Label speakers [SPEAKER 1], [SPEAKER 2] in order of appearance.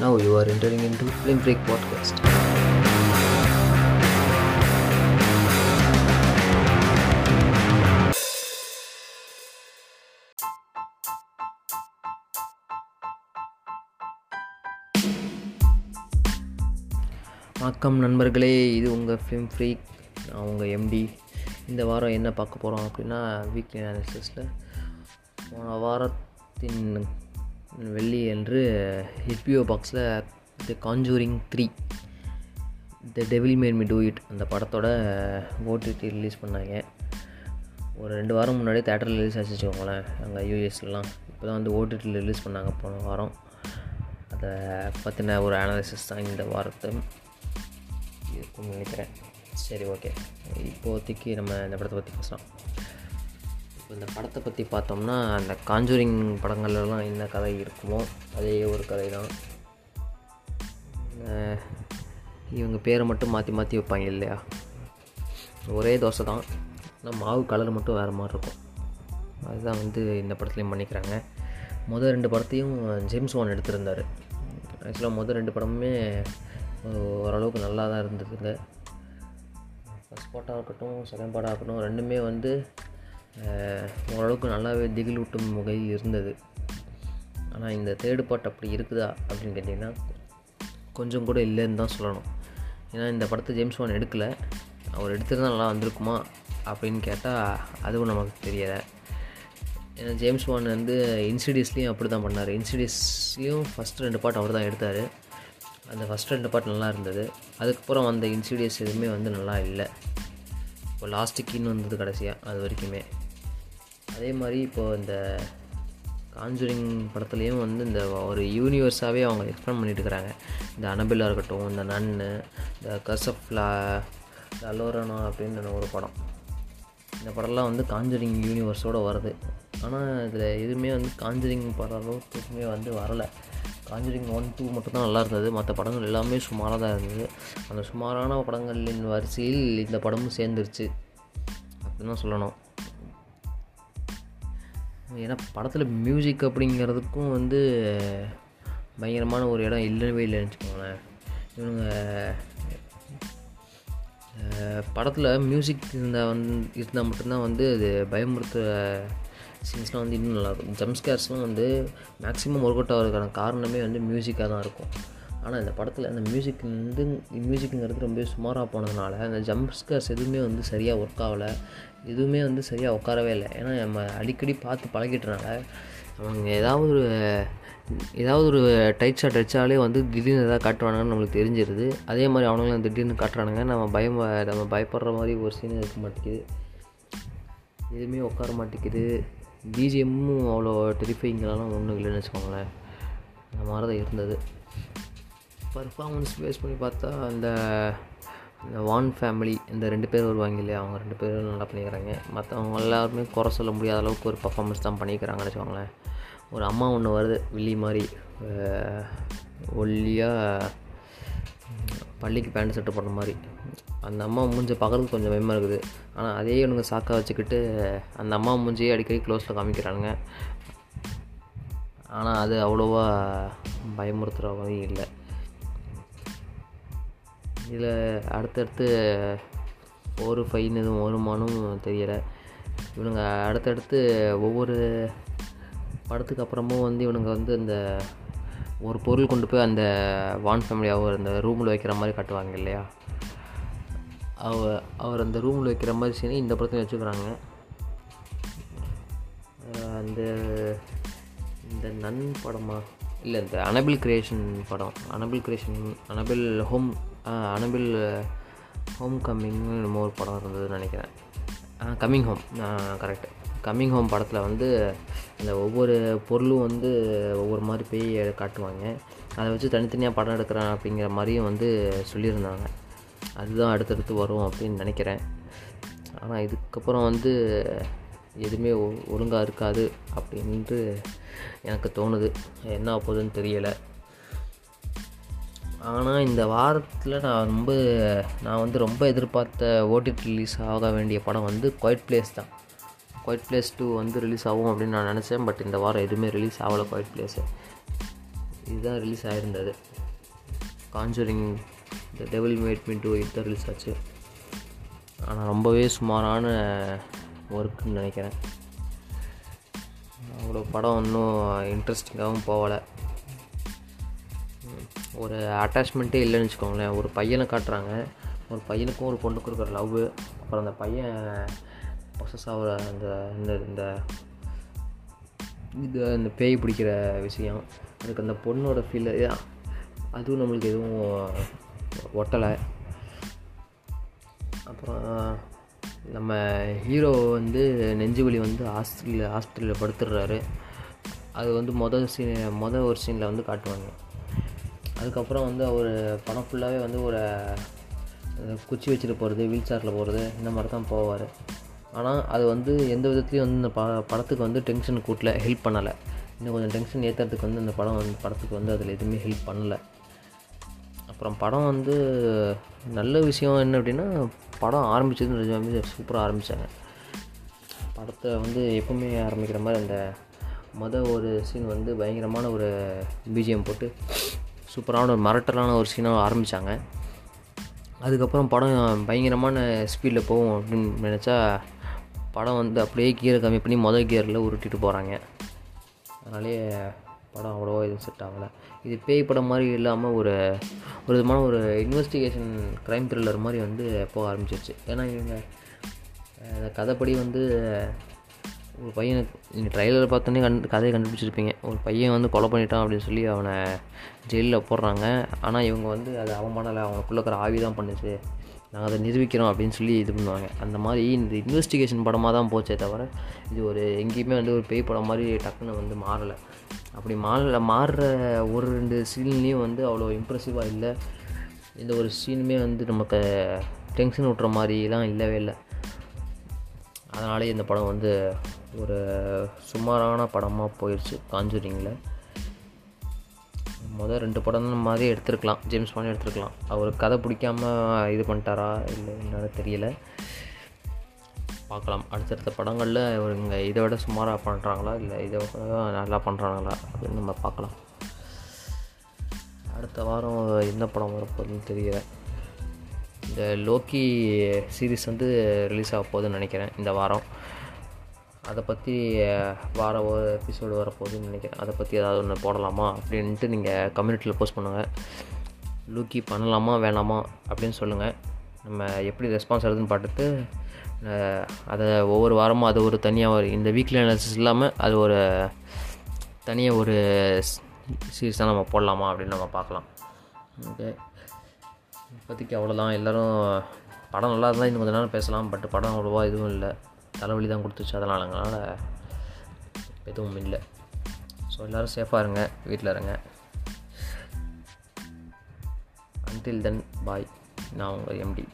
[SPEAKER 1] Now you are entering into Film Freak Podcast. வணக்கம் நண்பர்களே இது உங்கள் ஃபிலிம் ஃப்ரீக் நான் உங்கள் எம்டி இந்த வாரம் என்ன பார்க்க போகிறோம் அப்படின்னா வீக்லி அனாலிசிஸில் போன வாரத்தின் வெள்ளி என்று ஹெச்பிஓ பாக்ஸில் the Conjuring three the devil made me do it அந்த படத்தோட uh, ஓடிடி ரிலீஸ் பண்ணாங்க. ஒரு ரெண்டு வாரம் முன்னாடி தேட்டரில் ரிலீஸ் ஆச்சு வச்சுக்கோங்களேன். அங்கே யூஎஸ்லாம் இப்போ தான் வந்து ஓடிடியில் ரிலீஸ் பண்ணாங்க போன வாரம். அதை பற்றின ஒரு அனாலிசிஸ் தான் இந்த வாரத்தை இருக்கும்னு நினைக்கிறேன். சரி ஓகே இப்போதைக்கு நம்ம இந்த படத்தை பற்றி பேசலாம். இப்போ இந்த படத்தை பற்றி பார்த்தோம்னா அந்த காஞ்சூரிங் படங்கள்லாம் என்ன கதை இருக்குமோ அதே ஒரு கதை தான் இவங்க பேரை மட்டும் மாற்றி மாற்றி வைப்பாங்க இல்லையா? ஒரே தோசை தான் ஆனால் மாவு கலர் மட்டும் வேறு மாதிரி இருக்கும். அதுதான் வந்து இந்த படத்துலையும் பண்ணிக்கிறாங்க. முதல் ரெண்டு படத்தையும் ஜேம்ஸ் வான் எடுத்திருந்தார். ஆக்சுவலாக முதல் ரெண்டு படமுமே ஓரளவுக்கு நல்லா தான் இருந்ததுங்க ஃபஸ்ட் பாட்டாக இருக்கட்டும் செகண்ட் பாட்டாக இருக்கட்டும் ரெண்டுமே வந்து ஓரளவுக்கு நல்லாவே திகில் ஊட்டும் வகையில் இருந்தது. ஆனால் இந்த தேர்டு பார்ட் அப்படி இருக்குதா அப்படின்னு கேட்டிங்கன்னா கொஞ்சம் கூட இல்லைன்னு தான் சொல்லணும். ஏன்னா இந்த படத்தை ஜேம்ஸ் வான் எடுக்கலை. அவர் எடுத்திருந்தா நல்லா வந்திருக்குமா அப்படின்னு கேட்டால் அதுவும் நமக்கு தெரியலை. ஏன்னா ஜேம்ஸ் வான் வந்து இன்சிடியஸ்லேயும் அப்படி தான் பண்ணார். இன்சிடியஸ்லேயும் ஃபஸ்ட் ரெண்டு பார்ட் அவர் தான் எடுத்தார். அந்த ஃபஸ்ட் ரெண்டு பார்ட் நல்லா இருந்தது. அதுக்கப்புறம் வந்த இன்சிடியஸ் எதுவுமே வந்து நல்லா இல்லை. இப்போ லாஸ்ட்டுக்குன்னு வந்தது கடைசியாக அது வரைக்குமே. அதே மாதிரி இப்போது இந்த காஞ்சூரிங் படத்துலேயும் வந்து இந்த ஒரு யூனிவர்ஸாகவே அவங்க எக்ஸ்பிளைன் பண்ணிட்டு இருக்கிறாங்க இந்த அனபில்லாக இருக்கட்டும் இந்த நன்னு இந்த கர்சப்லா அலோரனா அப்படின்னு ஒரு படம். இந்த படம்லாம் வந்து காஞ்சரிங் யூனிவர்ஸோடு வருது. ஆனால் இதில் எதுவுமே வந்து காஞ்சரிங் படம் அளவுக்கு எதுவுமே வந்து வரலை. காஞ்சரிங் ஒன் டூ மட்டும்தான் நல்லா இருந்தது. மற்ற படங்கள் எல்லாமே சுமாராக தான் இருந்தது. அந்த சுமாரான படங்களின் வரிசையில் இந்த படமும் சேர்ந்துருச்சு. அப்படின்னு தான் சொல்லணும். ஏன்னா படத்தில் மியூசிக் அப்படிங்கிறதுக்கும் வந்து பயங்கரமான ஒரு இடம் இல்லவே இல்லைன்னு வச்சுக்கோங்களேன். இவனுங்க படத்தில் மியூசிக் இருந்தால் வந்து இருந்தால் மட்டும்தான் வந்து அது பயமுறுத்துகிற சீன்ஸ்லாம் வந்து இன்னும் நல்லாயிருக்கும் ஜம்ஸ்கேர்ஸ்லாம் வந்து மேக்ஸிமம் ஒர்க் அவுட் ஆகிறதுக்கான காரணமே வந்து மியூசிக்காக தான் இருக்கும். ஆனால் இந்த படத்தில் அந்த மியூசிக் வந்து மியூசிக்குங்கிறது ரொம்ப சுமாராக போனதுனால அந்த ஜம்ப்ஸ்கர்ஸ் எதுவுமே வந்து சரியாக ஒர்க் ஆகலை. எதுவுமே வந்து சரியாக உட்காரவே இல்லை. ஏன்னா நம்ம அடிக்கடி பார்த்து பழகிட்டனால அவங்க ஏதாவது ஒரு ஏதாவது ஒரு டைட் ஷாட் அடித்தாலே வந்து திடீர்னு எதாவது காட்டுவானுங்கன்னு நம்மளுக்கு தெரிஞ்சிருது. அதே மாதிரி அவனுங்களும் திடீர்னு காட்டுறானுங்க. நம்ம பயம் நம்ம பயப்படுற மாதிரி ஒரு சீன் இருக்க மாட்டேங்குது. எதுவுமே உட்கார மாட்டேங்குது. பிஜிஎம்மும் அவ்வளோ டெரிஃபைங்கெல்லாம் ஒன்றும் இல்லைன்னு வச்சுக்கோங்களேன். அந்த மாதிரி தான் இருந்தது. பர்ஃபார்மன்ஸ் பேஸ் பண்ணி பார்த்தா அந்த இந்த வான் ஃபேமிலி இந்த ரெண்டு பேர் வருவாங்க இல்லையா அவங்க ரெண்டு பேரும் நல்லா பண்ணிக்கிறாங்க. மற்றவங்க எல்லாருமே குறை சொல்ல முடியாத அளவுக்கு ஒரு பர்ஃபார்மன்ஸ் தான் பண்ணிக்கிறாங்கன்னு வச்சுக்கோங்களேன். ஒரு அம்மா ஒன்று வருது வில்லி மாதிரி ஒல்லியாக பள்ளிக்கு பேண்ட் செட்டு போடுற மாதிரி. அந்த அம்மா மூஞ்ச பார்க்குறதுக்கு கொஞ்சம் பயமாக இருக்குது. ஆனால் அதே இவனுங்க சாக்காக வச்சுக்கிட்டு அந்த அம்மா மூஞ்சியே அடிக்கடி க்ளோஸில் காமிக்கிறானுங்க. ஆனால் அது அவ்வளோவா பயமுறுத்துகிற மாதிரி இல்லை. இதில் அடுத்தடுத்து ஒரு ஃபைன் எதுவும் வருமானும் தெரியலை. இவனுங்க அடுத்தடுத்து ஒவ்வொரு படத்துக்கு அப்புறமும் வந்து இவனுங்க வந்து இந்த ஒரு பொருள் கொண்டு போய் அந்த வான் ஃபேமிலியாக அந்த ரூமில் வைக்கிற மாதிரி காட்டுவாங்க இல்லையா? அவ அவர் அந்த ரூமில் வைக்கிற மாதிரி சீனை இந்த படத்தையும் வச்சுக்கிறாங்க. அந்த இந்த நன் படமாக இல்லை இந்த அனபிள் கிரியேஷன் படம் Annabelle creation Annabelle home Annabelle home கம்மிங்னு என்னமோ ஒரு படம் இருந்ததுன்னு நினைக்கிறேன். Coming home correct coming home படத்தில் வந்து இந்த ஒவ்வொரு பொருளும் வந்து ஒவ்வொரு மாதிரி போய் காட்டுவாங்க. அதை வச்சு தனித்தனியாக படம் எடுக்கிறேன் அப்படிங்கிற மாதிரியும் வந்து சொல்லியிருந்தாங்க. அதுதான் அடுத்தடுத்து வரும் அப்படின்னு நினைக்கிறேன். ஆனால் இதுக்கப்புறம் வந்து எதுவுமே ஒழுங்காக இருக்காது அப்படின்ட்டு எனக்கு தோணுது. என்ன போகுதுன்னு தெரியலை. ஆனால் இந்த வாரத்தில் நான் ரொம்ப நான் வந்து ரொம்ப எதிர்பார்த்த ஓடிடி ரிலீஸ் ஆக வேண்டிய படம் வந்து குவைட் பிளேஸ் தான். குவைட் பிளேஸ் டூ வந்து ரிலீஸ் ஆகும் அப்படின்னு நான் நினச்சேன். பட் இந்த வாரம் எதுவுமே ரிலீஸ் ஆகலை குவைட் பிளேஸு இதுதான் release ஆகிருந்தது Conjuring the devil made me do it தான் ரிலீஸ் ஆச்சு. ஆனால் ரொம்பவே சுமாரான ஒர்க்குன்னு நினைக்கிறேன். படம் இன்னும் இன்ட்ரெஸ்டிங்காகவும் போகலை. ஒரு அட்டாச்மெண்ட்டே இல்லைன்னு வச்சுக்கோங்களேன். ஒரு பையனை காட்டுறாங்க. ஒரு பையனுக்கும் ஒரு பொண்ணுக்கும் இருக்கிற லவ் அப்புறம் அந்த பையன் ப்ரொசஸ் ஆகிற அந்த இந்த இந்த இது அந்த பேய் பிடிக்கிற விஷயம். அதுக்கு அந்த பொண்ணோட ஃபீல் அதுவும் நம்மளுக்கு எதுவும் ஒட்டலை. அப்புறம் நம்ம ஹீரோ வந்து நெஞ்சு வலி வந்து ஹாஸ்பிட்டலில் ஹாஸ்பிட்டலில் படுத்துடுறாரு. அது வந்து மொதல் சீன் மொதல் ஒரு சீனில் வந்து காட்டுவாங்க. அதுக்கப்புறம் வந்து அவர் படம் ஃபுல்லாகவே வந்து ஒரு குச்சி வச்சுட்டு போகிறது வீல் சேரில் போகிறது இந்த மாதிரி தான் போவார். ஆனால் அது வந்து எந்த விதத்துலையும் வந்து இந்த ப படத்துக்கு வந்து டென்ஷன் கூட்டல ஹெல்ப் பண்ணலை. இன்னும் கொஞ்சம் டென்ஷன் ஏற்றுறதுக்கு வந்து இந்த படம் வந்து படத்துக்கு வந்து அதில் எதுவுமே ஹெல்ப் பண்ணலை. அப்புறம் படம் வந்து நல்ல விஷயம் என்ன அப்படின்னா படம் ஆரம்பித்தது நிஜமாவே சூப்பராக ஆரம்பித்தாங்க படத்தை வந்து எப்பவுமே ஆரம்பிக்கிற மாதிரி அந்த மொதல் ஒரு சீன் வந்து பயங்கரமான ஒரு பிஜிஎம் போட்டு சூப்பரான ஒரு மரட்டலான ஒரு சீனாக ஆரம்பித்தாங்க அதுக்கப்புறம் படம் பயங்கரமான ஸ்பீடில் போகும் அப்படின்னு நினச்சா படம் வந்து அப்படியே கியரை கம்மி பண்ணி மொதல் கியரில் உருட்டிட்டு போகிறாங்க அதனாலே படம் அவ்வளோவா எதுவும் செட் ஆகலை. இது பேய் படம் மாதிரி இல்லாமல் ஒரு ஒரு விதமான ஒரு இன்வெஸ்டிகேஷன் க்ரைம் த்ரில்லர் மாதிரி வந்து போக ஆரம்பிச்சிருச்சு. ஏன்னா இவங்க அந்த கதைப்படி வந்து ஒரு பையனை நீங்கள் ட்ரைலர் பார்த்தோன்னே கண்டு கதையை கண்டுபிடிச்சிருப்பீங்க. ஒரு பையன் வந்து கொலை பண்ணிட்டான் அப்படின்னு சொல்லி அவனை ஜெயிலில் போடுறாங்க. ஆனால் இவங்க வந்து அது அவமானலை அவனுக்குள்ளே இருக்கிற ஆவி தான் பண்ணுச்சு. நாங்கள் அதை நிரூபிக்கிறோம் அப்படின்னு சொல்லி இது பண்ணுவாங்க. அந்த மாதிரி இந்த இன்வெஸ்டிகேஷன் படமாக தான் போச்சே தவிர இது ஒரு எங்கேயுமே வந்து ஒரு பேய் படம் மாதிரி டக்குன்னு வந்து மாறலை. அப்படி மாறல மாறுற ஒரு ரெண்டு சீன்லேயும் வந்து அவ்வளோ இம்ப்ரெசிவாக இல்லை. எந்த ஒரு சீனுமே வந்து நமக்கு டென்ஷன் விட்ற மாதிரிலாம் இல்லவே இல்லை. அதனாலே இந்த படம் வந்து ஒரு சுமாரான படமாக போயிடுச்சு காஞ்சூரிங்கில். மொதல் ரெண்டு படம் தான் மாதிரி எடுத்திருக்கலாம். ஜேம்ஸ் பாண்ட் எடுத்திருக்கலாம். அவர் கதை பிடிக்காம இது பண்ணிட்டாரா? இல்லை என்னன்னு தெரியல. பார்க்கலாம். அடுத்தடுத்த படங்களில் இவங்க இதை விட சுமாராக பண்ணுறாங்களா இல்லை இதை விட நல்லா பண்ணுறாங்களா அப்படின்னு நம்ம பார்க்கலாம். அடுத்த வாரம் என்ன படம் வரப்போகுதுன்னு தெரியல. இந்த லோக்கி சீரீஸ் வந்து ரிலீஸ் ஆக போகுதுன்னு நினைக்கிறேன். இந்த வாரம். அதை பற்றி வார ஒரு எபிசோடு வரப்போகுதுன்னு நினைக்கிறேன். அதை பற்றி ஏதாவது ஒன்று போடலாமா அப்படின்ட்டு நீங்கள் கம்யூனிட்டியில் போஸ்ட் பண்ணுங்கள் லூக்கி பண்ணலாமா வேணாமா அப்படின்னு சொல்லுங்கள் நம்ம எப்படி ரெஸ்பான்ஸ் வருதுன்னு பார்த்துட்டு அதை ஒவ்வொரு வாரமும் அது ஒரு தனியாக ஒரு இந்த வீக்லி அனாலிசிஸ் இல்லாமல் அது ஒரு தனியாக ஒரு சீரீஸாக நம்ம போடலாமா அப்படின்னு நம்ம பார்க்கலாம். ஓகே. இப்போதைக்கு அவ்வளோதான் எல்லோரும் படம் நல்லா இருந்தால் இன்னும் கொஞ்ச நேரம் பேசலாம். பட் படம் அவ்வளோவா எதுவும் இல்லை. தலைவலி தான் கொடுத்துச்சு அதனால் அதனால் எதுவும் இல்லை. ஸோ எல்லோரும் சேஃபாக இருங்க. வீட்டில் இருங்க. அன்டில் தென் பாய் நான் உங்கள் எம்டி